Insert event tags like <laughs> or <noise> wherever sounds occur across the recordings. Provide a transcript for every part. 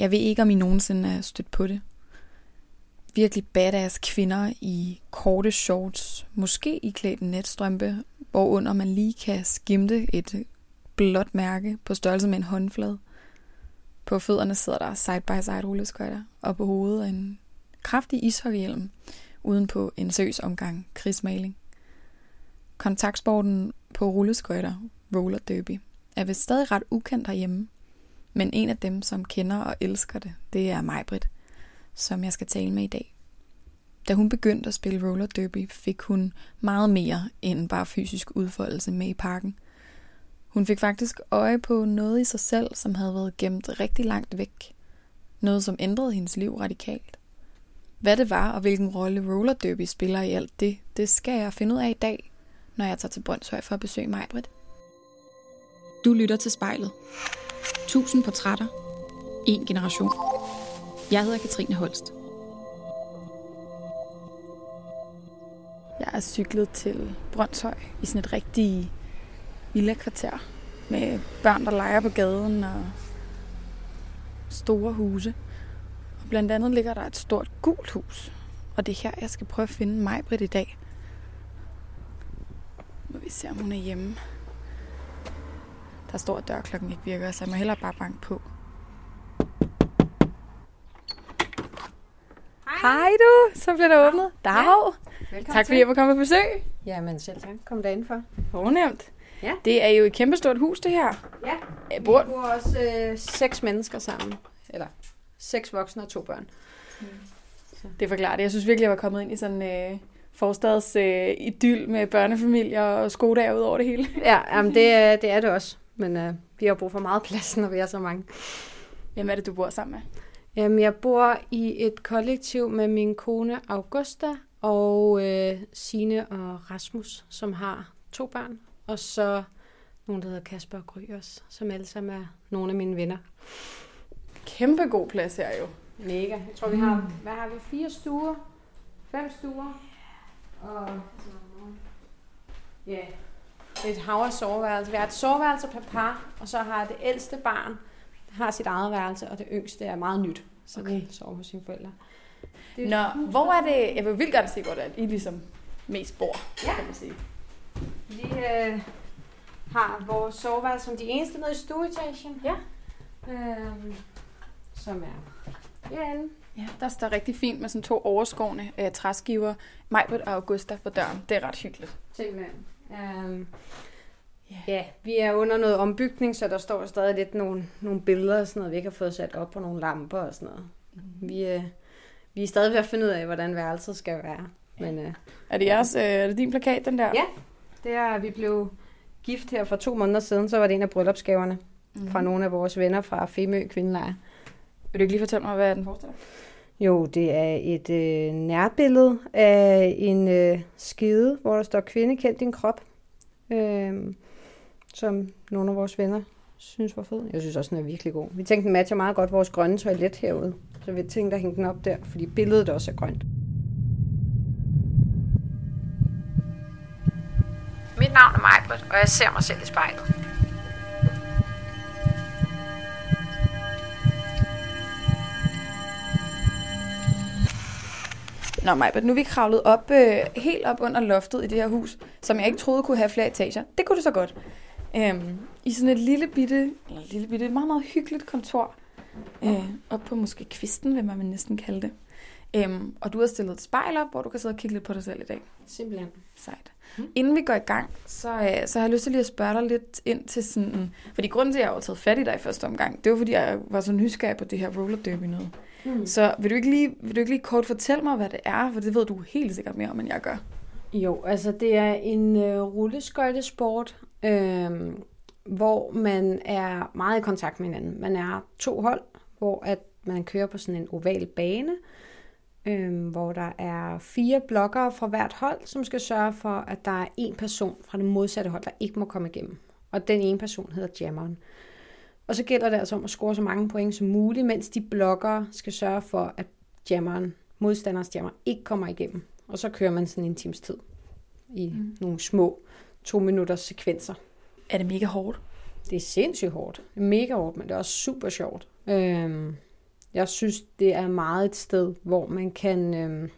Jeg ved ikke, om I nogensinde er stødt på det. Virkelig badass kvinder i korte shorts, måske i klædt netstrømpe, hvorunder man lige kan skimte et blåt mærke på størrelse med en håndflade. På fødderne sidder der side-by-side rulleskøjter, og på hovedet en kraftig ishockeyhjelm, uden på en søs omgang krigsmaling. Kontaktsporten på rulleskøjter, roller derby, er vist stadig ret ukendt herhjemme, men en af dem, som kender og elsker det, det er Majbrit, som jeg skal tale med i dag. Da hun begyndte at spille roller derby, fik hun meget mere end bare fysisk udfoldelse med i parken. Hun fik faktisk øje på noget i sig selv, som havde været gemt rigtig langt væk. Noget, som ændrede hendes liv radikalt. Hvad det var, og hvilken rolle roller derby spiller i alt det, det skal jeg finde ud af i dag, når jeg tager til Brøndshøj for at besøge Majbrit. Du lytter til spejlet. 1000 portrætter. En generation. Jeg hedder Katrine Holst. Jeg er cyklet til Brøndshøj i sådan et rigtig villa-kvarter med børn, der leger på gaden og store huse. Og blandt andet ligger der et stort gult hus. Og det er her, jeg skal prøve at finde mig, Britt, i dag. Må vi se, om hun er hjemme. Der står, at dørklokken ikke virker, så jeg må hellere bare banke på. Hej. Hej du, så bliver der åbnet. Dag. Ja. Velkommen Tak fordi jeg må komme på besøg. Jamen selv tak. Kom der indenfor. Fornemt. Ja. Det er jo et kæmpestort hus, det her. Ja. Jeg bor... Vi bor også øh, seks mennesker sammen. Eller seks voksne og to børn. Det forklarer det. Jeg synes virkelig, jeg var kommet ind i sådan øh, forstads øh, idyll med børnefamilier og skodager ud over det hele. Ja, jamen det, det er det også. Men øh, vi har brug for meget plads, når vi er så mange. Hvem er det, du bor sammen med? Jamen, jeg bor i et kollektiv med min kone Augusta og øh, Sine og Rasmus, som har to børn. Og så nogen, der hedder Kasper og Gry også, som alle sammen er nogle af mine venner. Kæmpe god plads her jo. Mega. Jeg tror, vi har, hvad har vi? Fire stuer? Fem stuer? Og ja, et hav af soveværelse. Vi har et soveværelse per par, og så har det ældste barn har sit eget værelse, og det yngste er meget nyt. Så okay. Det sover hos sine forældre. Det Nå, hus, hvor er det... Jeg vil vildt godt se, hvor det er, I ligesom mest bor, Ja. kan man sige. Vi øh, har vores soveværelse som de eneste nede i stueetagen. Ja. Øhm, som er herinde. Ja, der står rigtig fint med sådan to overskårne øh, træskiver. Majbert og Augusta på døren. Det er ret hyggeligt. Simpelthen. Um, Ja. ja, vi er under noget ombygning, så der står stadig lidt nogle, nogle billeder og sådan noget, vi ikke har fået sat op på nogle lamper og sådan noget. Vi, øh, vi er stadig ved at finde ud af, hvordan værelset skal være. Men øh, Er det, jeres, øh, er det din plakat, den der? Ja. det er, vi blev gift her for to måneder siden, så var det en af bryllupsgaverne mm. fra nogle af vores venner fra Femø Kvindelejr. Vil du ikke lige fortælle mig, hvad den forestiller? Jo, det er et øh, nærbillede af en øh, skide, hvor der står kvinde kendt din krop. Øh, som nogle af vores venner synes var fed. Jeg synes også, den er virkelig god. Vi tænkte, den matcher meget godt vores grønne toilet herude. Så vi tænkte at hænge den op der, fordi billedet også er grønt. Mit navn er Majbert, og jeg ser mig selv i spejlet. Nå, Majbert, nu er vi kravlet op, øh, helt op under loftet i det her hus, som jeg ikke troede kunne have flere etager. Det kunne det så godt. Øhm, I sådan et lille bitte, eller lille bitte, meget, meget hyggeligt kontor. Øh, op på måske kvisten, vil man næsten kalde det. Øhm, og du har stillet et spejl op, hvor du kan sidde og kigge lidt på dig selv i dag. Simpelthen. Sejt. Inden vi går i gang, så, øh, så har jeg lyst til lige at spørge dig lidt ind til sådan... Fordi grunden til, at jeg har taget fat i dig i første omgang, det var, fordi jeg var sådan nysgerrig på det her roller derby noget. Mm. Så vil du, ikke lige, vil du ikke lige kort fortælle mig, hvad det er? For det ved du helt sikkert mere om, end jeg gør. Jo, altså det er en øh, rulleskøjtesport, øh, hvor man er meget i kontakt med hinanden. Man er to hold, hvor at man kører på sådan en oval bane, øh, hvor der er fire blokkere fra hvert hold, som skal sørge for, at der er en person fra det modsatte hold, der ikke må komme igennem. Og den ene person hedder jammeren. Og så gælder det altså om at score så mange point som muligt, mens de blokkere skal sørge for, at jammeren, modstanders jammer, ikke kommer igennem. Og så kører man sådan en times tid i mm. nogle små to minutters sekvenser. Er det mega hårdt? Det er sindssygt hårdt. Det er mega hårdt, men det er også super sjovt. Øhm, Jeg synes, det er meget et sted, hvor man kan... Øh,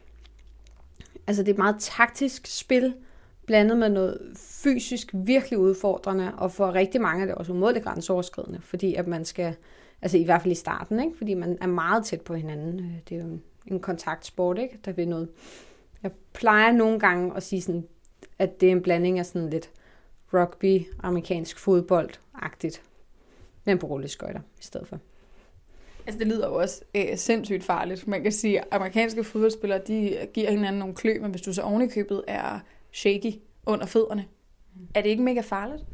altså, det er et meget taktisk spil, blandet med noget fysisk virkelig udfordrende, og for rigtig mange er det også umådeligt grænseoverskridende, fordi at man skal, altså i hvert fald i starten, ikke? fordi man er meget tæt på hinanden. Øh, det er jo en, en kontaktsport, ikke? der vil noget. Jeg plejer nogle gange at sige sådan, at det er en blanding af sådan lidt rugby, amerikansk fodbold-agtigt, men på rulleskøjter i stedet for. Altså det lyder jo også øh, sindssygt farligt. Man kan sige, at amerikanske fodboldspillere, de giver hinanden nogle klø, men hvis du så ovenikøbet købet er shaky under fødderne, er det ikke mega farligt?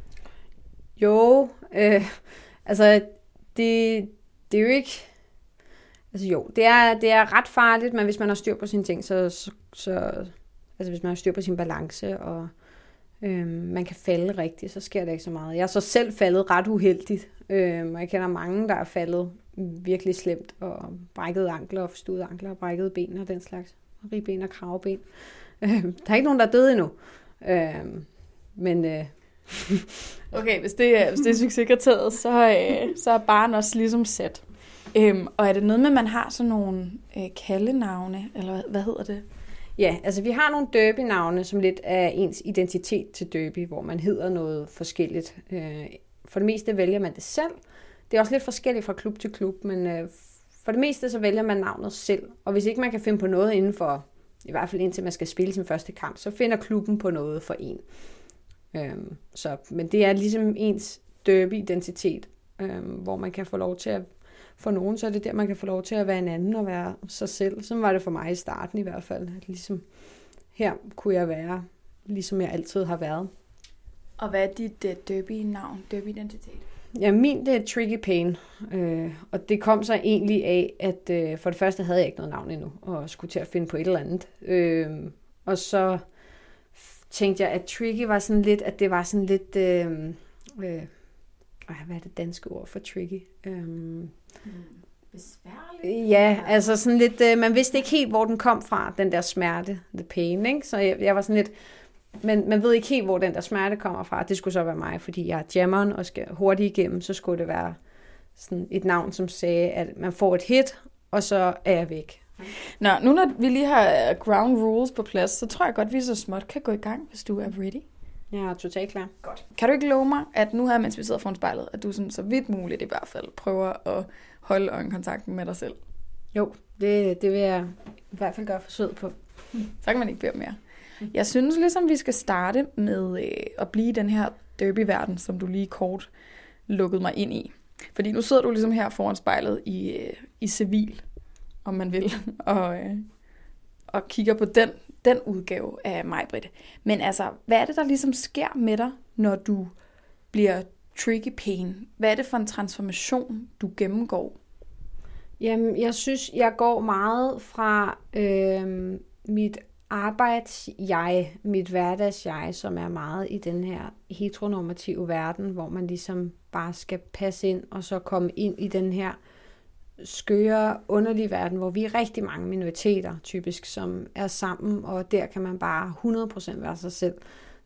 Jo, øh, altså det, det er jo ikke... Altså jo, det er, det er ret farligt, men hvis man har styr på sine ting, så, så, så altså hvis man har styr på sin balance, og øh, man kan falde rigtigt, så sker der ikke så meget. Jeg er så selv faldet ret uheldigt, øh, og jeg kender mange, der er faldet virkelig slemt, og brækket ankler, og forstuede ankler, og brækket ben og den slags. Ribben og kravben. Øh, <laughs> der er ikke nogen, der er døde endnu. Øh, men... Øh, <laughs> okay, hvis det, er, hvis det er succeskriteriet, så, øh, så er barn også ligesom sat. Øhm, og er det noget med, at man har sådan nogle øh, kaldenavne, eller hvad, hvad hedder det? Ja, altså vi har nogle derby-navne, som lidt er ens identitet til derby, hvor man hedder noget forskelligt. Øh, for det meste vælger man det selv. Det er også lidt forskelligt fra klub til klub, men øh, for det meste så vælger man navnet selv. Og hvis ikke man kan finde på noget inden for, i hvert fald indtil man skal spille sin første kamp, så finder klubben på noget for en. Øhm, så, men det er ligesom ens derby-identitet, øhm, hvor man kan få lov til at, for nogen, så er det der, man kan få lov til at være en anden og være sig selv. Sådan var det for mig i starten i hvert fald. At ligesom, her kunne jeg være, ligesom jeg altid har været. Og hvad er dit uh, derby-navn, derby-identitet? Ja, min det er Tricky Pain, øh, og det kom så egentlig af, at øh, for det første havde jeg ikke noget navn endnu, og skulle til at finde på et eller andet. Øh, og så tænkte jeg, at Tricky var sådan lidt, at det var sådan lidt, øh, øh, hvad er det danske ord for Tricky? Øh. Besværligt? Ja, altså sådan lidt, øh, man vidste ikke helt, hvor den kom fra, den der smerte, the pain, ikke? Så jeg, jeg var sådan lidt, men man ved ikke helt, hvor den der smerte kommer fra. Det skulle så være mig, fordi jeg er jammeren og skal hurtigt igennem, så skulle det være sådan et navn, som sagde, at man får et hit, og så er jeg væk. Nå, nu når vi lige har ground rules på plads, så tror jeg godt, at vi så småt kan gå i gang, hvis du er ready. Jeg er totalt klar. Godt. Kan du ikke love mig, at nu her, mens vi sidder foran spejlet, at du sådan, så vidt muligt i hvert fald prøver at holde øjenkontakten med dig selv? Jo, det, det vil jeg i hvert fald gøre forsøg på. Så kan man ikke bede mere. Mm-hmm. Jeg synes ligesom, vi skal starte med øh, at blive den her derbyverden, som du lige kort lukkede mig ind i. Fordi nu sidder du ligesom her foran spejlet i, øh, i civil, om man vil, <laughs> og, øh, og kigger på den, den udgave af mig, Britt. Men altså, hvad er det, der ligesom sker med dig, når du bliver tricky pain? Hvad er det for en transformation, du gennemgår? Jamen, jeg synes, jeg går meget fra øh, mit arbejds-jeg, mit hverdags-jeg, som er meget i den her heteronormative verden, hvor man ligesom bare skal passe ind, og så komme ind i den her skøre, underlige verden, hvor vi er rigtig mange minoriteter, typisk, som er sammen, og der kan man bare 100% være sig selv.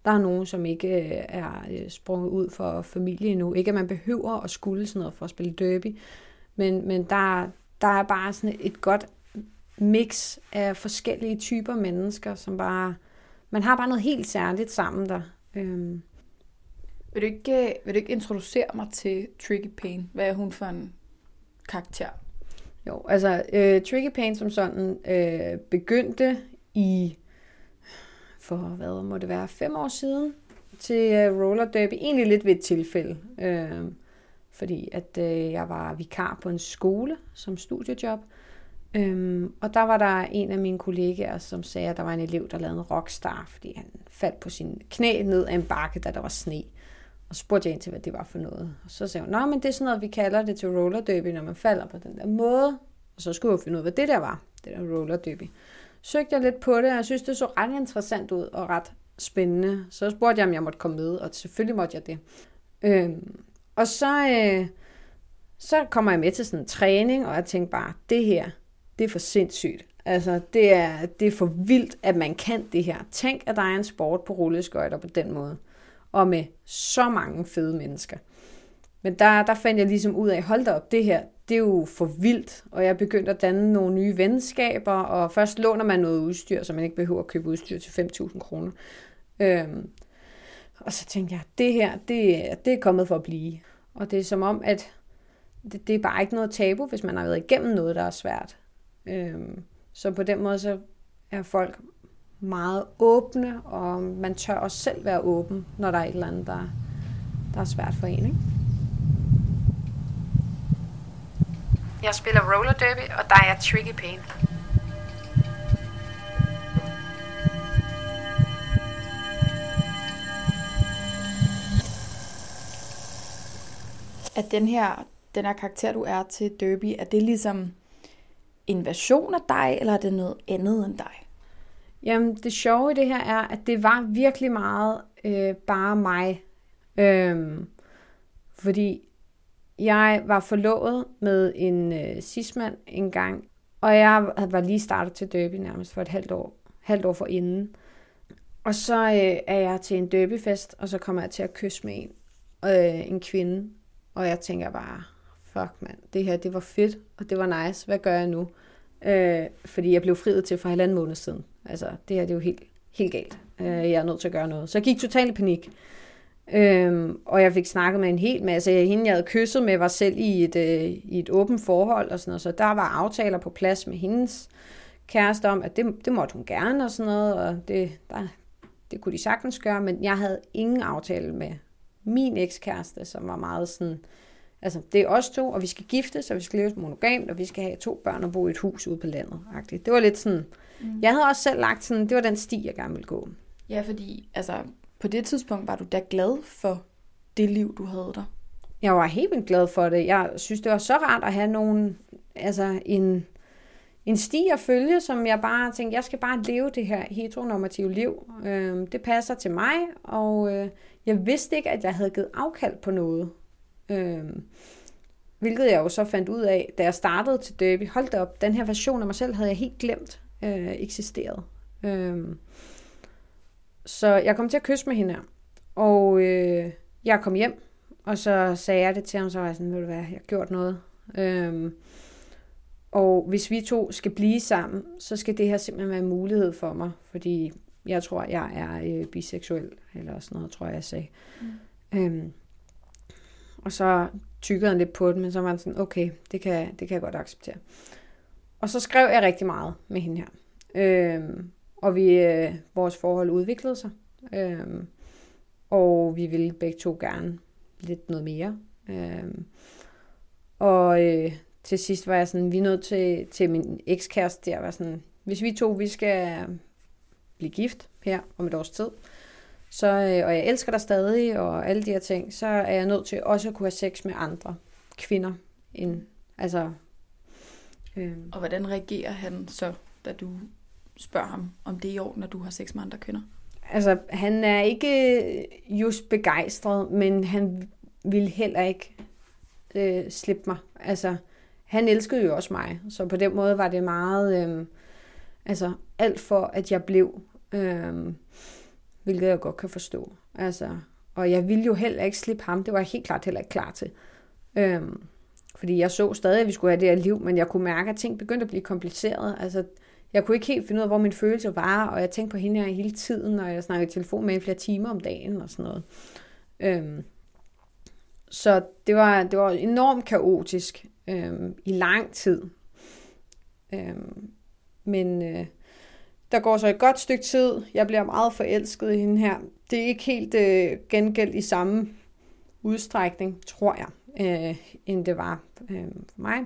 Der er nogen, som ikke øh, er øh, sprunget ud for familie endnu. Ikke at man behøver at skulle sådan noget for at spille derby, men, men der, der er bare sådan et godt mix af forskellige typer mennesker, som bare... Man har bare noget helt særligt sammen der. Øhm. Vil, du ikke, vil du ikke introducere mig til Tricky Pain? Hvad er hun for en karakter? Jo, altså øh, Tricky Pain som sådan øh, begyndte i, for hvad må det være, fem år siden, til øh, roller derby. Egentlig lidt ved et tilfælde. Øh, fordi at øh, jeg var vikar på en skole som studiejob. Øhm, og der var der en af mine kollegaer, som sagde, at der var en elev, der lavede en rockstar, fordi han faldt på sin knæ ned af en bakke, da der var sne. Og så spurgte jeg ind til, hvad det var for noget. Og så sagde hun, nej, men det er sådan noget, vi kalder det til roller derby, når man falder på den der måde. Og så skulle jeg finde ud af, hvad det der var, det der roller derby. Søgte jeg lidt på det, og jeg synes, det så ret interessant ud og ret spændende. Så spurgte jeg, om jeg måtte komme med, og selvfølgelig måtte jeg det. Øhm, og så, øh, så kommer jeg med til sådan en træning, og jeg tænkte bare, det her, det er for sindssygt. Altså, det er, det er for vildt, at man kan det her. Tænk, at der er en sport på rulleskøjter på den måde. Og med så mange fede mennesker. Men der, der fandt jeg ligesom ud af, hold da op, det her, det er jo for vildt, og jeg begyndte at danne nogle nye venskaber, og først låner man noget udstyr, så man ikke behøver at købe udstyr til 5.000 kroner. Øhm, og så tænkte jeg, det her, det, det er kommet for at blive. Og det er som om, at det, det er bare ikke noget tabu, hvis man har været igennem noget, der er svært. Øhm, så på den måde, så er folk meget åbne, og man tør også selv være åben, når der er et eller andet, der, der er svært for en. Ikke? Jeg spiller roller derby, og der er jeg tricky pæn. At den her, den her karakter, du er til Derby, er det ligesom en version af dig, eller er det noget andet end dig? Jamen, det sjove i det her er, at det var virkelig meget øh, bare mig. Øhm, fordi jeg var forlovet med en øh, cismand en gang, og jeg var lige startet til Derby nærmest for et halvt år, halvt år for inden. Og så øh, er jeg til en derbyfest, og så kommer jeg til at kysse med en, øh, en kvinde. Og jeg tænker bare, fuck mand, det her det var fedt, og det var nice. Hvad gør jeg nu? Øh, fordi jeg blev friet til for halvanden måned siden. Altså, det her det er jo helt, helt galt. Øh, jeg er nødt til at gøre noget. Så jeg gik totalt i panik. Øhm, og jeg fik snakket med en hel masse. Altså, hende, jeg havde kysset med, var selv i et, øh, i et åbent forhold og sådan noget. Så der var aftaler på plads med hendes kæreste om, at det, det måtte hun gerne og sådan noget. Og det, der, det kunne de sagtens gøre, men jeg havde ingen aftale med min ekskæreste, som var meget sådan, altså det er os to, og vi skal giftes, og vi skal leve monogamt, og vi skal have to børn og bo i et hus ude på landet. -agtigt. Det var lidt sådan, mm. jeg havde også selv lagt sådan, det var den sti, jeg gerne ville gå. Ja, fordi altså, på det tidspunkt var du da glad for det liv, du havde der. Jeg var helt vildt glad for det. Jeg synes, det var så rart at have nogen, altså en, en sti at følge, som jeg bare tænkte, jeg skal bare leve det her heteronormative liv. Øh, det passer til mig, og øh, jeg vidste ikke, at jeg havde givet afkald på noget. Øh, hvilket jeg jo så fandt ud af, da jeg startede til Derby. Hold da op, den her version af mig selv havde jeg helt glemt øh, eksisteret. Øh, så jeg kom til at kysse med hende, og øh, jeg kom hjem, og så sagde jeg det til ham, så var jeg sådan, ved du hvad, jeg har gjort noget. Øh, og hvis vi to skal blive sammen, så skal det her simpelthen være en mulighed for mig, fordi jeg tror, jeg er øh, biseksuel, eller sådan noget, tror jeg, jeg sagde. Mm. Øhm, og så tykkede han lidt på det, men så var han sådan, okay, det kan, det kan jeg godt acceptere. Og så skrev jeg rigtig meget med hende her. Øhm, og vi, øh, vores forhold udviklede sig. Øhm, og vi ville begge to gerne lidt noget mere. Øhm, og øh, til sidst var jeg sådan, vi nåede til, til min ekskæreste der, var sådan, hvis vi to, vi skal blive gift her om et års tid, så, øh, og jeg elsker dig stadig, og alle de her ting, så er jeg nødt til også at kunne have sex med andre kvinder. End, altså, øh. Og hvordan reagerer han så, da du spørger ham, om det er i år, når du har sex med andre kvinder? Altså, han er ikke just begejstret, men han vil heller ikke øh, slippe mig. Altså, han elskede jo også mig, så på den måde var det meget, øh, altså alt for, at jeg blev, øh, hvilket jeg godt kan forstå. Altså, og jeg ville jo heller ikke slippe ham, det var jeg helt klart heller ikke klar til. Øhm, fordi jeg så stadig, at vi skulle have det her liv, men jeg kunne mærke, at ting begyndte at blive kompliceret. Altså, jeg kunne ikke helt finde ud af, hvor min følelse var, og jeg tænkte på hende her hele tiden, og jeg snakkede i telefon med flere timer om dagen og sådan noget. Øhm, så det var, det var enormt kaotisk øhm, i lang tid. Øhm, men øh, der går så et godt stykke tid. Jeg bliver meget forelsket i hende her. Det er ikke helt øh, gengæld i samme udstrækning, tror jeg, øh, end det var øh, for mig.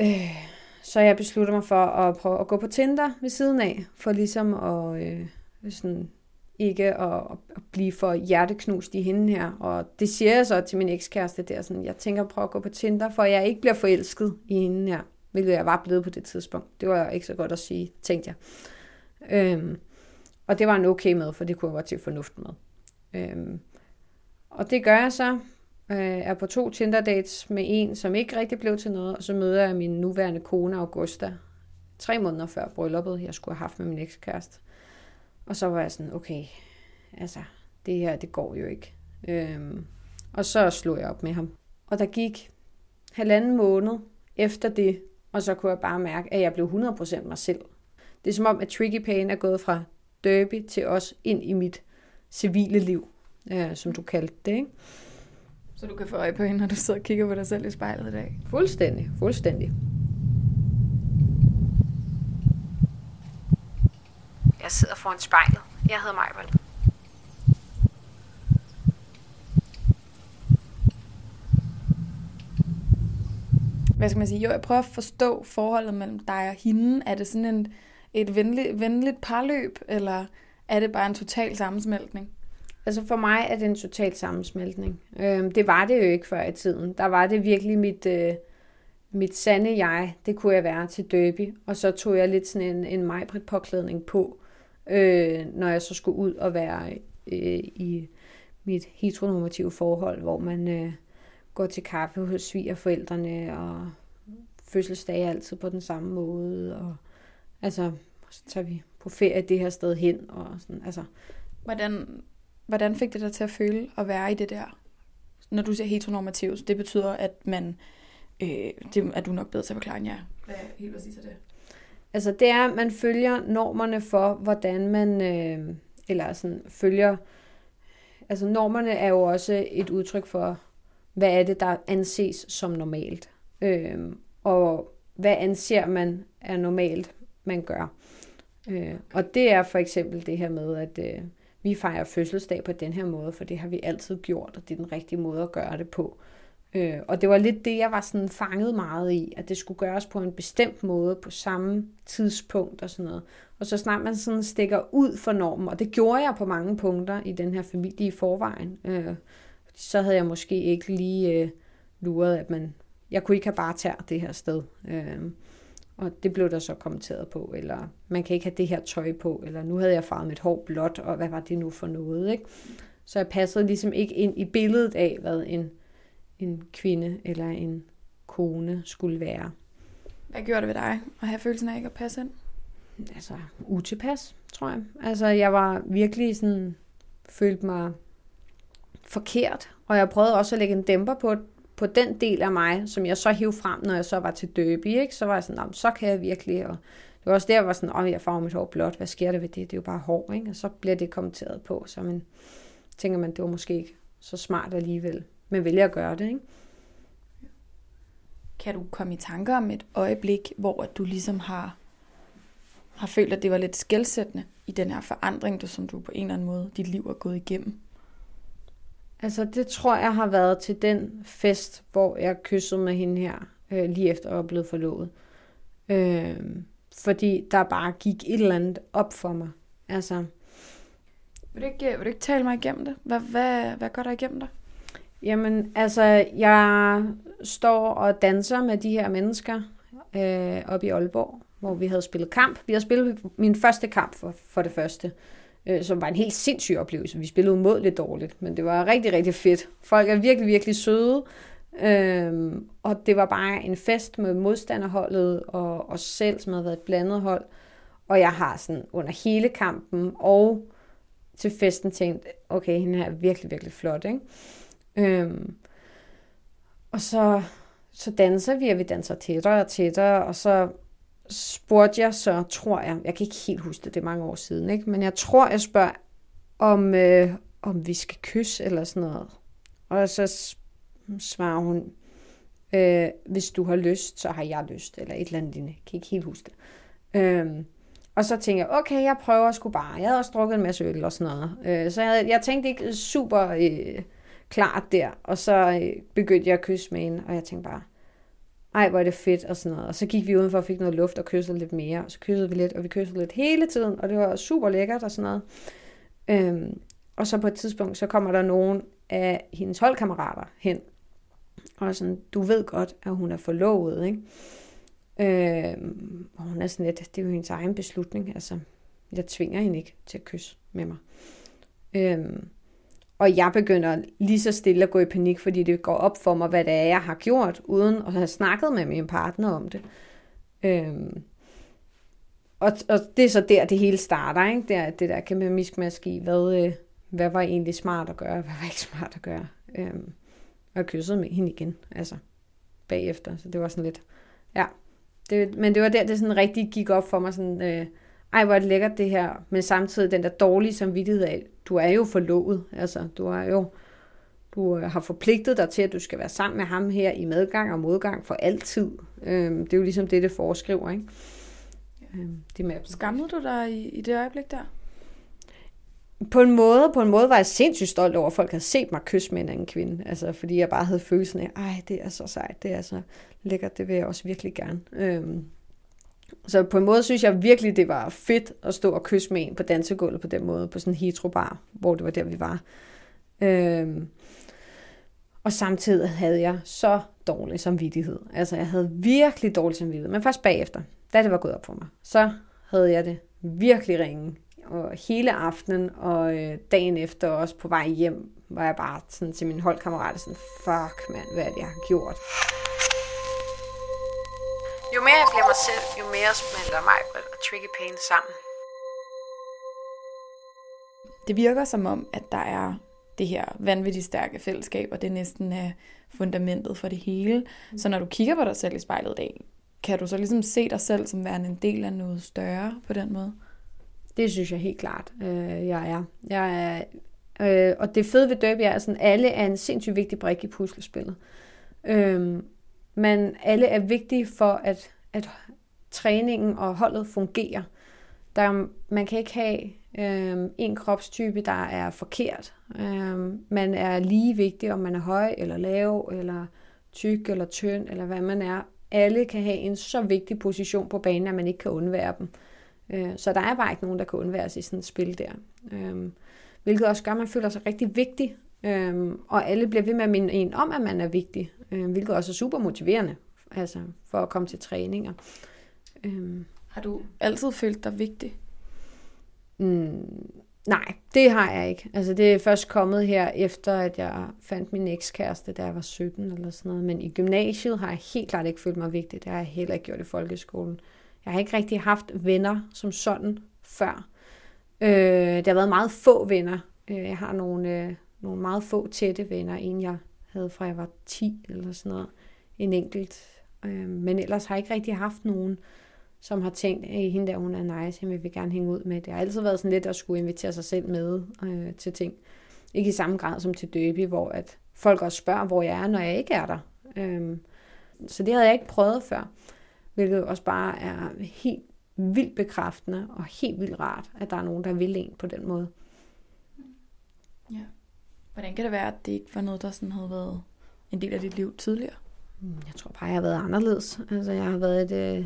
Øh, så jeg beslutter mig for at prøve at gå på Tinder ved siden af, for ligesom at øh, sådan, ikke at, at blive for hjerteknust i hende her. Og det siger jeg så til min ekskæreste der, sådan, jeg tænker at prøve at gå på Tinder, for jeg ikke bliver forelsket i hende her, hvilket jeg var blevet på det tidspunkt. Det var ikke så godt at sige, tænkte jeg. Øhm, og det var en okay med, for det kunne jeg godt til fornuft med. Øhm, og det gør jeg så. Øh, er på to Tinder dates med en, som ikke rigtig blev til noget, og så møder jeg min nuværende kone Augusta, tre måneder før brylluppet, jeg skulle have haft med min ekskæreste. Og så var jeg sådan, okay, altså, det her, det går jo ikke. Øhm, og så slog jeg op med ham. Og der gik halvanden måned efter det, og så kunne jeg bare mærke, at jeg blev 100% mig selv. Det er som om, at Tricky Pain er gået fra derby til os ind i mit civile liv, øh, som du kaldte det, ikke? Så du kan få øje på hende, når du sidder og kigger på dig selv i spejlet i dag? Fuldstændig, fuldstændig. Jeg sidder foran spejlet. Jeg hedder Majbold. Hvad skal man sige? Jo, jeg prøver at forstå forholdet mellem dig og hende. Er det sådan en, et venligt, venligt parløb, eller er det bare en total sammensmeltning? Altså for mig er det en total sammensmeltning. Øhm, det var det jo ikke før i tiden. Der var det virkelig mit, øh, mit sande jeg. Det kunne jeg være til Derby. Og så tog jeg lidt sådan en, en majbrit påklædning på, øh, når jeg så skulle ud og være øh, i mit heteronormative forhold, hvor man øh, går til kaffe hos svigerforældrene og fødselsdag altid på den samme måde. Og, altså, så tager vi på ferie det her sted hen. Og sådan, altså. Hvordan, hvordan fik det dig til at føle at være i det der? Når du siger heteronormativt, det betyder, at man... Øh, det er du nok bedre til at forklare, end jeg Hvad helt præcis er det? Altså det er, at man følger normerne for, hvordan man, øh, eller sådan følger, altså normerne er jo også et udtryk for, hvad er det, der anses som normalt. Øh, og hvad anser man er normalt, man gør. Øh, og det er for eksempel det her med, at øh, vi fejrer fødselsdag på den her måde, for det har vi altid gjort, og det er den rigtige måde at gøre det på. Øh, og det var lidt det, jeg var sådan fanget meget i, at det skulle gøres på en bestemt måde, på samme tidspunkt og sådan noget. Og så snart man sådan stikker ud for normen, og det gjorde jeg på mange punkter i den her familie i forvejen, øh, så havde jeg måske ikke lige øh, luret, at man, jeg kunne ikke have bare taget det her sted. Øh, og det blev der så kommenteret på, eller man kan ikke have det her tøj på, eller nu havde jeg farvet mit hår blåt, og hvad var det nu for noget, ikke? Så jeg passede ligesom ikke ind i billedet af, hvad en, en kvinde eller en kone skulle være. Hvad gjorde det ved dig at have følelsen af ikke at passe ind? Altså, utilpas, tror jeg. Altså, jeg var virkelig sådan, følte mig forkert, og jeg prøvede også at lægge en dæmper på, på den del af mig, som jeg så hiv frem, når jeg så var til Derby, ikke? så var jeg sådan, så kan jeg virkelig, og det var også der, jeg var sådan, åh, jeg farver mit hår blåt, hvad sker der ved det? Det er jo bare hår, ikke? Og så bliver det kommenteret på, så man tænker man, det var måske ikke så smart alligevel, men vælger at gøre det, ikke? Kan du komme i tanker om et øjeblik, hvor du ligesom har, har følt, at det var lidt skældsættende i den her forandring, du, som du på en eller anden måde, dit liv er gået igennem? Altså, det tror jeg har været til den fest, hvor jeg kyssede med hende her, øh, lige efter at jeg blev forlovet. Øh, fordi der bare gik et eller andet op for mig. Altså, vil du ikke, vil du ikke tale mig igennem det? Hvad, hvad, hvad går der igennem dig? Jamen, altså, jeg står og danser med de her mennesker øh, oppe i Aalborg, hvor vi havde spillet kamp. Vi har spillet min første kamp for, for det første øh, øh, som var en helt sindssyg oplevelse. Vi spillede umådeligt dårligt, men det var rigtig, rigtig fedt. Folk er virkelig, virkelig søde, øh, og det var bare en fest med modstanderholdet og os selv, som havde været et blandet hold. Og jeg har sådan under hele kampen og til festen tænkt, okay, hende her er virkelig, virkelig flot, ikke? Øhm, og så, så danser vi, og vi danser tættere og tættere, og så spurgte jeg så, tror jeg, jeg kan ikke helt huske det, det er mange år siden, ikke? men jeg tror, jeg spørger, om, øh, om vi skal kysse eller sådan noget. Og så svarer hun, øh, hvis du har lyst, så har jeg lyst, eller et eller andet lignende. Jeg kan ikke helt huske det. Øhm, og så tænkte jeg, okay, jeg prøver sgu bare. Jeg havde også drukket en masse øl og sådan noget. Øh, så jeg, jeg tænkte ikke super øh, klart der. Og så øh, begyndte jeg at kysse med hende, og jeg tænkte bare, ej, hvor er det fedt og sådan noget. Og så gik vi udenfor og fik noget luft og kyssede lidt mere, og så kyssede vi lidt, og vi kyssede lidt hele tiden, og det var super lækkert og sådan noget. Øhm, og så på et tidspunkt, så kommer der nogen af hendes holdkammerater hen, og sådan, du ved godt, at hun er forlovet, ikke? Øhm, og hun er sådan lidt, det er jo hendes egen beslutning, altså, jeg tvinger hende ikke til at kysse med mig. Øhm, og jeg begynder lige så stille at gå i panik, fordi det går op for mig, hvad det er, jeg har gjort, uden at have snakket med min partner om det. Øhm, og, og det er så der, det hele starter, ikke? Det, er, det der kæmpe miskmask i, hvad, øh, hvad var egentlig smart at gøre, hvad var ikke smart at gøre. Øhm, og jeg kyssede med hende igen, altså. bagefter. Så det var sådan lidt, ja. Det, men det var der, det sådan rigtig gik op for mig, sådan, øh, ej, hvor er det lækkert det her, men samtidig den der dårlige samvittighed af, du er jo forlovet, altså, du er jo, du øh, har forpligtet dig til, at du skal være sammen med ham her i medgang og modgang for altid. Øhm, det er jo ligesom det, det foreskriver, ikke? Øhm, det med Skammede du dig i, i det øjeblik der? På en måde, på en måde var jeg sindssygt stolt over, at folk havde set mig kysse med en anden kvinde. Altså, fordi jeg bare havde følelsen af, ej, det er så sejt, det er så lækkert, det vil jeg også virkelig gerne. Øhm, så på en måde synes jeg virkelig, det var fedt at stå og kysse med en på dansegulvet på den måde, på sådan en heterobar, hvor det var der, vi var. Øhm, og samtidig havde jeg så dårlig samvittighed. Altså jeg havde virkelig dårlig samvittighed. Men først bagefter, da det var gået op for mig, så havde jeg det virkelig ringe. Og hele aftenen og øh, dagen efter også på vej hjem, var jeg bare sådan til min holdkammerat sådan, fuck mand, hvad er det, jeg har gjort? Jo mere jeg bliver mig selv, jo mere smelter mig og Tricky Pain sammen. Det virker som om, at der er det her vanvittigt stærke fællesskab, og det næsten er fundamentet for det hele. Mm. Så når du kigger på dig selv i spejlet i dag, kan du så ligesom se dig selv som værende en del af noget større på den måde? Det synes jeg helt klart, øh, jeg er. Jeg er øh, og det fede ved Derby er, at alle er en sindssygt vigtig brik i puslespillet. Øh, men alle er vigtige for, at, at træningen og holdet fungerer. Der, man kan ikke have øh, en kropstype, der er forkert. Øh, man er lige vigtig, om man er høj eller lav, eller tyk eller tynd, eller hvad man er. Alle kan have en så vigtig position på banen, at man ikke kan undvære dem. Øh, så der er bare ikke nogen, der kan undværes i sådan et spil der. Øh, hvilket også gør, at man føler sig rigtig vigtig. Øh, og alle bliver ved med at minde en om, at man er vigtig. Øh, hvilket også er super motiverende altså, for at komme til træninger. Øh, har du altid følt dig vigtig? Mm, nej, det har jeg ikke. Altså, det er først kommet her, efter at jeg fandt min ekskæreste, da jeg var 17 eller sådan noget. Men i gymnasiet har jeg helt klart ikke følt mig vigtig. Det har jeg heller ikke gjort i folkeskolen. Jeg har ikke rigtig haft venner som sådan før. Øh, det har været meget få venner. Øh, jeg har nogle, øh, nogle meget få tætte venner. En, jeg havde fra jeg var 10 eller sådan noget. En enkelt. Øh, men ellers har jeg ikke rigtig haft nogen som har tænkt, at hende der, hun er nice, hende vil vi gerne hænge ud med. Det har altid været sådan lidt at skulle invitere sig selv med øh, til ting. Ikke i samme grad som til Døby, hvor at folk også spørger, hvor jeg er, når jeg ikke er der. Øhm, så det havde jeg ikke prøvet før. Hvilket også bare er helt vildt bekræftende og helt vildt rart, at der er nogen, der vil en på den måde. Ja. Hvordan kan det være, at det ikke var noget, der sådan havde været en del af dit liv tidligere? Jeg tror bare, jeg har været anderledes. Altså, jeg har været et, øh,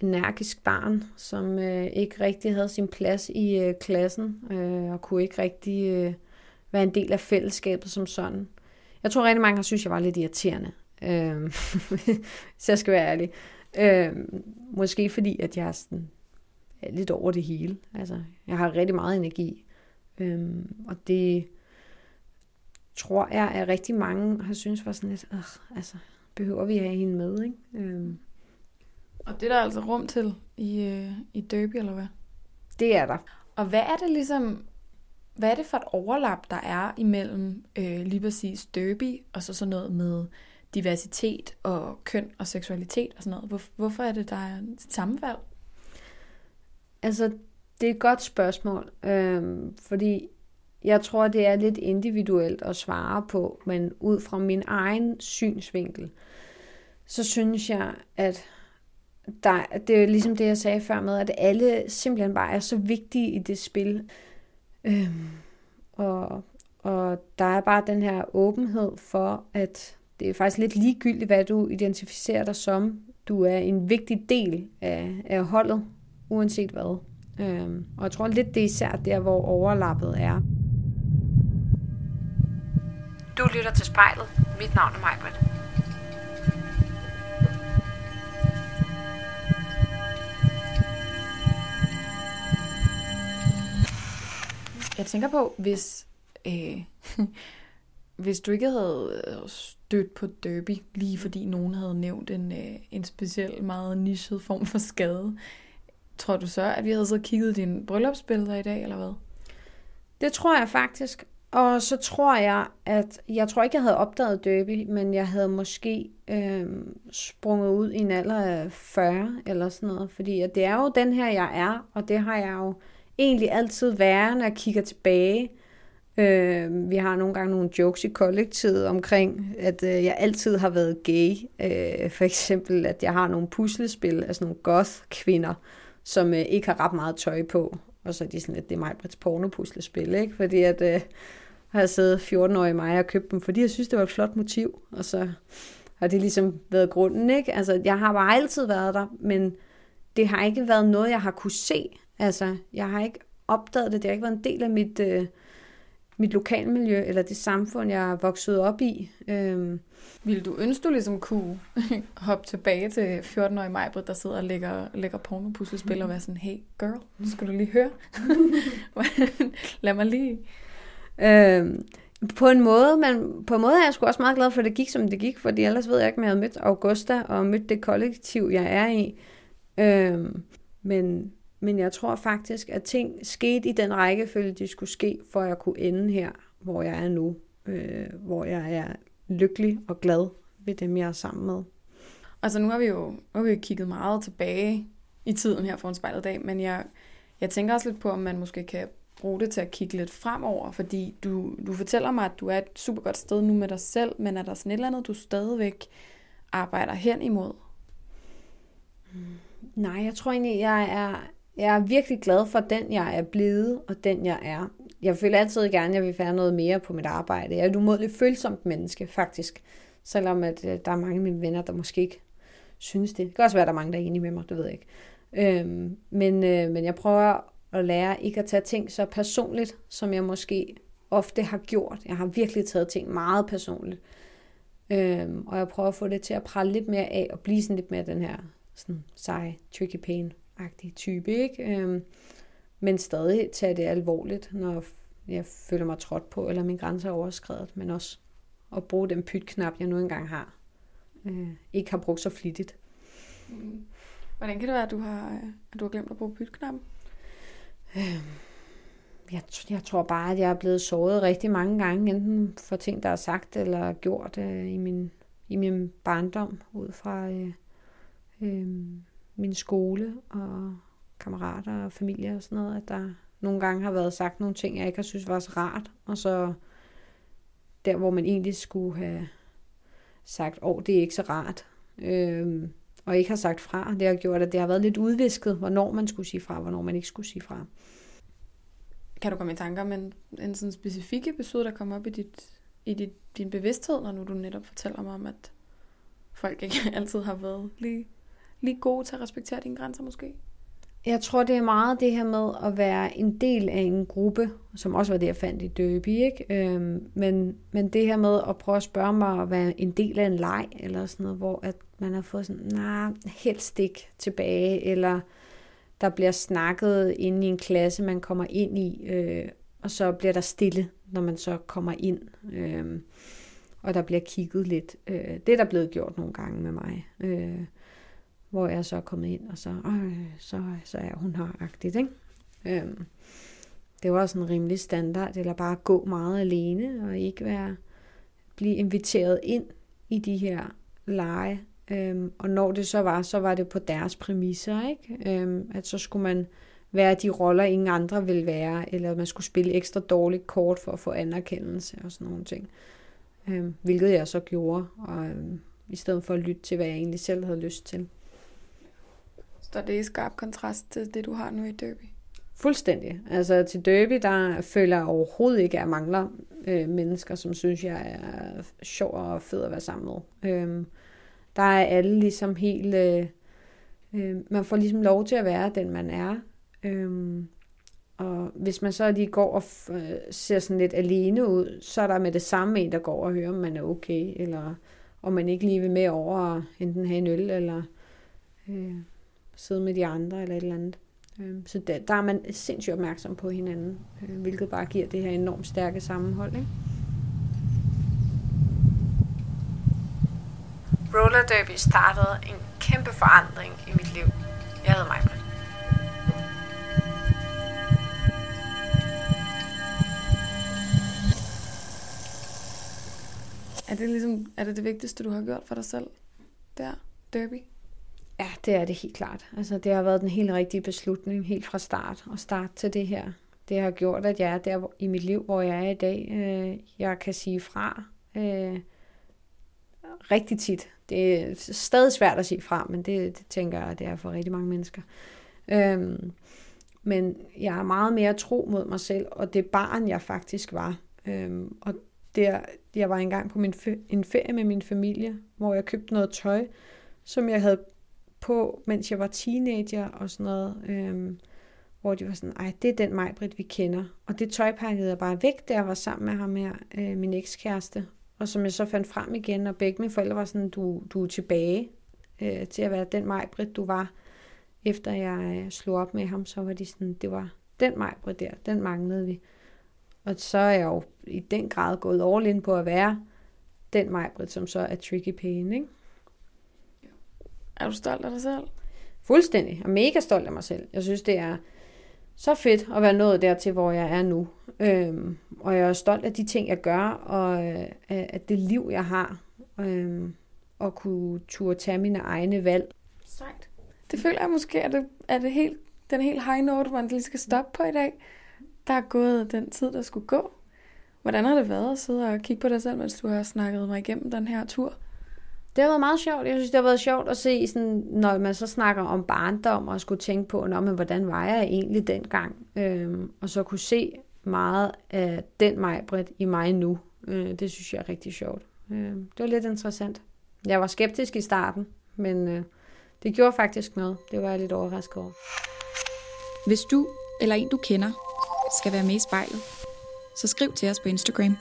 energisk barn, som øh, ikke rigtig havde sin plads i øh, klassen, øh, og kunne ikke rigtig øh, være en del af fællesskabet som sådan. Jeg tror rigtig mange har synes, jeg var lidt irriterende, øh, <laughs> så jeg skal være ærlig. Øh, måske fordi, at jeg er sådan, er lidt over det hele. Altså, jeg har rigtig meget energi, øh, og det tror jeg, at rigtig mange har synes var sådan lidt, altså, behøver vi have hende med, ikke? Øh, og det er der altså rum til i, øh, i Derby, eller hvad? Det er der. Og hvad er det ligesom, hvad er det for et overlap, der er imellem øh, lige præcis Derby, og så sådan noget med diversitet og køn og seksualitet og sådan noget? Hvor, hvorfor er det, der er et sammenfald? Altså, det er et godt spørgsmål, øh, fordi jeg tror, det er lidt individuelt at svare på, men ud fra min egen synsvinkel, så synes jeg, at der, det er ligesom det, jeg sagde før med, at alle simpelthen bare er så vigtige i det spil. Øhm, og, og der er bare den her åbenhed for, at det er faktisk lidt ligegyldigt, hvad du identificerer dig som. Du er en vigtig del af, af holdet, uanset hvad. Øhm, og jeg tror lidt, det er især der, hvor overlappet er. Du lytter til spejlet. Mit navn er Majbrit. Jeg tænker på, hvis, øh, <laughs> hvis du ikke havde øh, stødt på Derby, lige fordi nogen havde nævnt en, øh, en speciel, meget nichet form for skade, tror du så, at vi havde så kigget dine bryllupsbilleder i dag, eller hvad? Det tror jeg faktisk og så tror jeg, at jeg tror ikke, jeg havde opdaget Derby, men jeg havde måske øh, sprunget ud i en alder af 40 eller sådan noget. Fordi at det er jo den her, jeg er, og det har jeg jo egentlig altid været, når jeg kigger tilbage. Øh, vi har nogle gange nogle jokes i kollektivet omkring, at øh, jeg altid har været gay. Øh, for eksempel, at jeg har nogle puslespil af sådan nogle goth-kvinder, som øh, ikke har ret meget tøj på. Og så er de sådan lidt, det er mig Brits porno-puslespil, ikke? Fordi at... Øh, har jeg siddet 14-årig mig og købt dem, fordi jeg synes, det var et flot motiv. Og så har det ligesom været grunden, ikke? Altså, jeg har bare altid været der, men det har ikke været noget, jeg har kunne se. Altså, jeg har ikke opdaget det. Det har ikke været en del af mit, øh, mit lokalmiljø, eller det samfund, jeg er vokset op i. Øhm. Vil du ønske, du ligesom kunne <laughs> hoppe tilbage til 14-årige Majbrit, der sidder og lægger, lægger pornopuslespil og være sådan, hey girl, nu skal du lige høre. <laughs> Lad mig lige Øh, på en måde, men på en måde er jeg sgu også meget glad for, at det gik, som det gik, fordi ellers ved jeg ikke, om jeg havde mødt Augusta og mødt det kollektiv, jeg er i. Øh, men, men jeg tror faktisk, at ting skete i den rækkefølge, de skulle ske, for at jeg kunne ende her, hvor jeg er nu. Øh, hvor jeg er lykkelig og glad ved dem, jeg er sammen med. Altså nu har vi jo nu har vi jo kigget meget tilbage i tiden her for en spejlet dag, men jeg, jeg tænker også lidt på, om man måske kan bruge det til at kigge lidt fremover, fordi du, du fortæller mig, at du er et super godt sted nu med dig selv, men er der sådan et eller andet, du stadigvæk arbejder hen imod? Mm, nej, jeg tror egentlig, jeg er, jeg er virkelig glad for den, jeg er blevet, og den, jeg er. Jeg føler altid gerne, at jeg vil være noget mere på mit arbejde. Jeg er et umådeligt følsomt menneske, faktisk. Selvom at, øh, der er mange af mine venner, der måske ikke synes det. Det kan også være, at der er mange, der er enige med mig, det ved jeg ikke. Øhm, men, øh, men jeg prøver at lære ikke at tage ting så personligt, som jeg måske ofte har gjort. Jeg har virkelig taget ting meget personligt. Øhm, og jeg prøver at få det til at prale lidt mere af, og blive sådan lidt mere den her sådan sej, tricky pain-agtige type, ikke? Øhm, men stadig tage det alvorligt, når jeg føler mig trådt på, eller min grænse er overskrevet, men også at bruge den pytknap, jeg nu engang har. Øh, ikke har brugt så flittigt. Mm. Hvordan kan det være, at du har, at du har glemt at bruge pytknappen? Øh, jeg, jeg tror bare, at jeg er blevet såret rigtig mange gange, enten for ting, der er sagt eller gjort øh, i, min, i min barndom, ud fra øh, øh, min skole og kammerater og familie og sådan noget, at der nogle gange har været sagt nogle ting, jeg ikke har synes var så rart, og så der, hvor man egentlig skulle have sagt, åh, oh, det er ikke så rart, øh, og ikke har sagt fra, det har gjort, at det har været lidt udvisket, hvornår man skulle sige fra, hvornår man ikke skulle sige fra. Kan du komme i tanker om en, en sådan specifik episode, der kommer op i, dit, i dit, din bevidsthed, når nu du netop fortæller mig om, at folk ikke <laughs> altid har været lige, lige gode til at respektere dine grænser måske? Jeg tror, det er meget det her med at være en del af en gruppe, som også var det, jeg fandt i Derby. Ikke? Øhm, men, men det her med at prøve at spørge mig at være en del af en leg, eller sådan noget, hvor at man har fået sådan, nej, nah, helst ikke tilbage, eller der bliver snakket inde i en klasse, man kommer ind i, øh, og så bliver der stille, når man så kommer ind, øh, og der bliver kigget lidt. Øh, det er der blevet gjort nogle gange med mig, øh, hvor jeg så er kommet ind, og så, øh, så, så er hun her-agtigt, ikke? Øhm, det var også en rimelig standard, eller bare gå meget alene, og ikke være, blive inviteret ind i de her lege, Øhm, og når det så var, så var det på deres præmisser, ikke? Øhm, at så skulle man være de roller, ingen andre ville være, eller man skulle spille ekstra dårligt kort for at få anerkendelse og sådan nogle ting. Øhm, hvilket jeg så gjorde, og, øhm, i stedet for at lytte til, hvad jeg egentlig selv havde lyst til. Så det i skarp kontrast til det, du har nu i Derby? Fuldstændig. Altså til Derby, der føler jeg overhovedet ikke, at jeg mangler øh, mennesker, som synes, jeg er sjov og fed at være sammen med. Øh, der er alle ligesom helt... Øh, øh, man får ligesom lov til at være den, man er. Øh, og hvis man så lige går og f- øh, ser sådan lidt alene ud, så er der med det samme en, der går og hører, om man er okay, eller om man ikke lige vil med over og enten have en øl, eller øh, sidde med de andre, eller et eller andet. Øh, så der, der er man sindssygt opmærksom på hinanden, øh, hvilket bare giver det her enormt stærke sammenhold. Ikke? Roller derby startede en kæmpe forandring i mit liv. Jeg hedder mig. det ligesom, er det det vigtigste, du har gjort for dig selv? Der, Derby? Ja, det er det helt klart. Altså, det har været den helt rigtige beslutning helt fra start og start til det her. Det har gjort, at jeg er der i mit liv, hvor jeg er i dag. Øh, jeg kan sige fra øh, rigtig tit. Det er stadig svært at sige fra, men det, det tænker jeg, det er for rigtig mange mennesker. Øhm, men jeg er meget mere tro mod mig selv, og det barn, jeg faktisk var. Øhm, og der, jeg var engang på min en ferie med min familie, hvor jeg købte noget tøj, som jeg havde på, mens jeg var teenager og sådan noget. Øhm, hvor de var sådan, ej, det er den Majbrit, vi kender. Og det tøj pakkede jeg bare væk, da jeg var sammen med ham her, øh, min ekskæreste. Og som jeg så fandt frem igen, og begge mine forældre var sådan, du, du er tilbage øh, til at være den Majbrit, du var. Efter jeg øh, slog op med ham, så var de sådan, det var den Majbrit der, den manglede vi. Og så er jeg jo i den grad gået all in på at være den Majbrit, som så er Tricky Pain, ikke? Er du stolt af dig selv? Fuldstændig. Er mega stolt af mig selv. Jeg synes, det er så fedt at være nået dertil, hvor jeg er nu. Øhm, og jeg er stolt af de ting, jeg gør, og øh, af det liv, jeg har. Øhm, og kunne turde tage mine egne valg. Sejt. Det føler jeg måske, at det, er det helt, den helt high note, man lige skal stoppe på i dag. Der er gået den tid, der skulle gå. Hvordan har det været at sidde og kigge på dig selv, mens du har snakket mig igennem den her tur? Det har været meget sjovt. Jeg synes, det har været sjovt at se, sådan, når man så snakker om barndom, og skulle tænke på, Nå, men hvordan var jeg egentlig dengang? Øhm, og så kunne se meget af den mig, Britt, i mig nu. Øh, det synes jeg er rigtig sjovt. Øh, det var lidt interessant. Jeg var skeptisk i starten, men øh, det gjorde faktisk noget. Det var jeg lidt overrasket over. Hvis du eller en, du kender, skal være med i spejlet, så skriv til os på Instagram.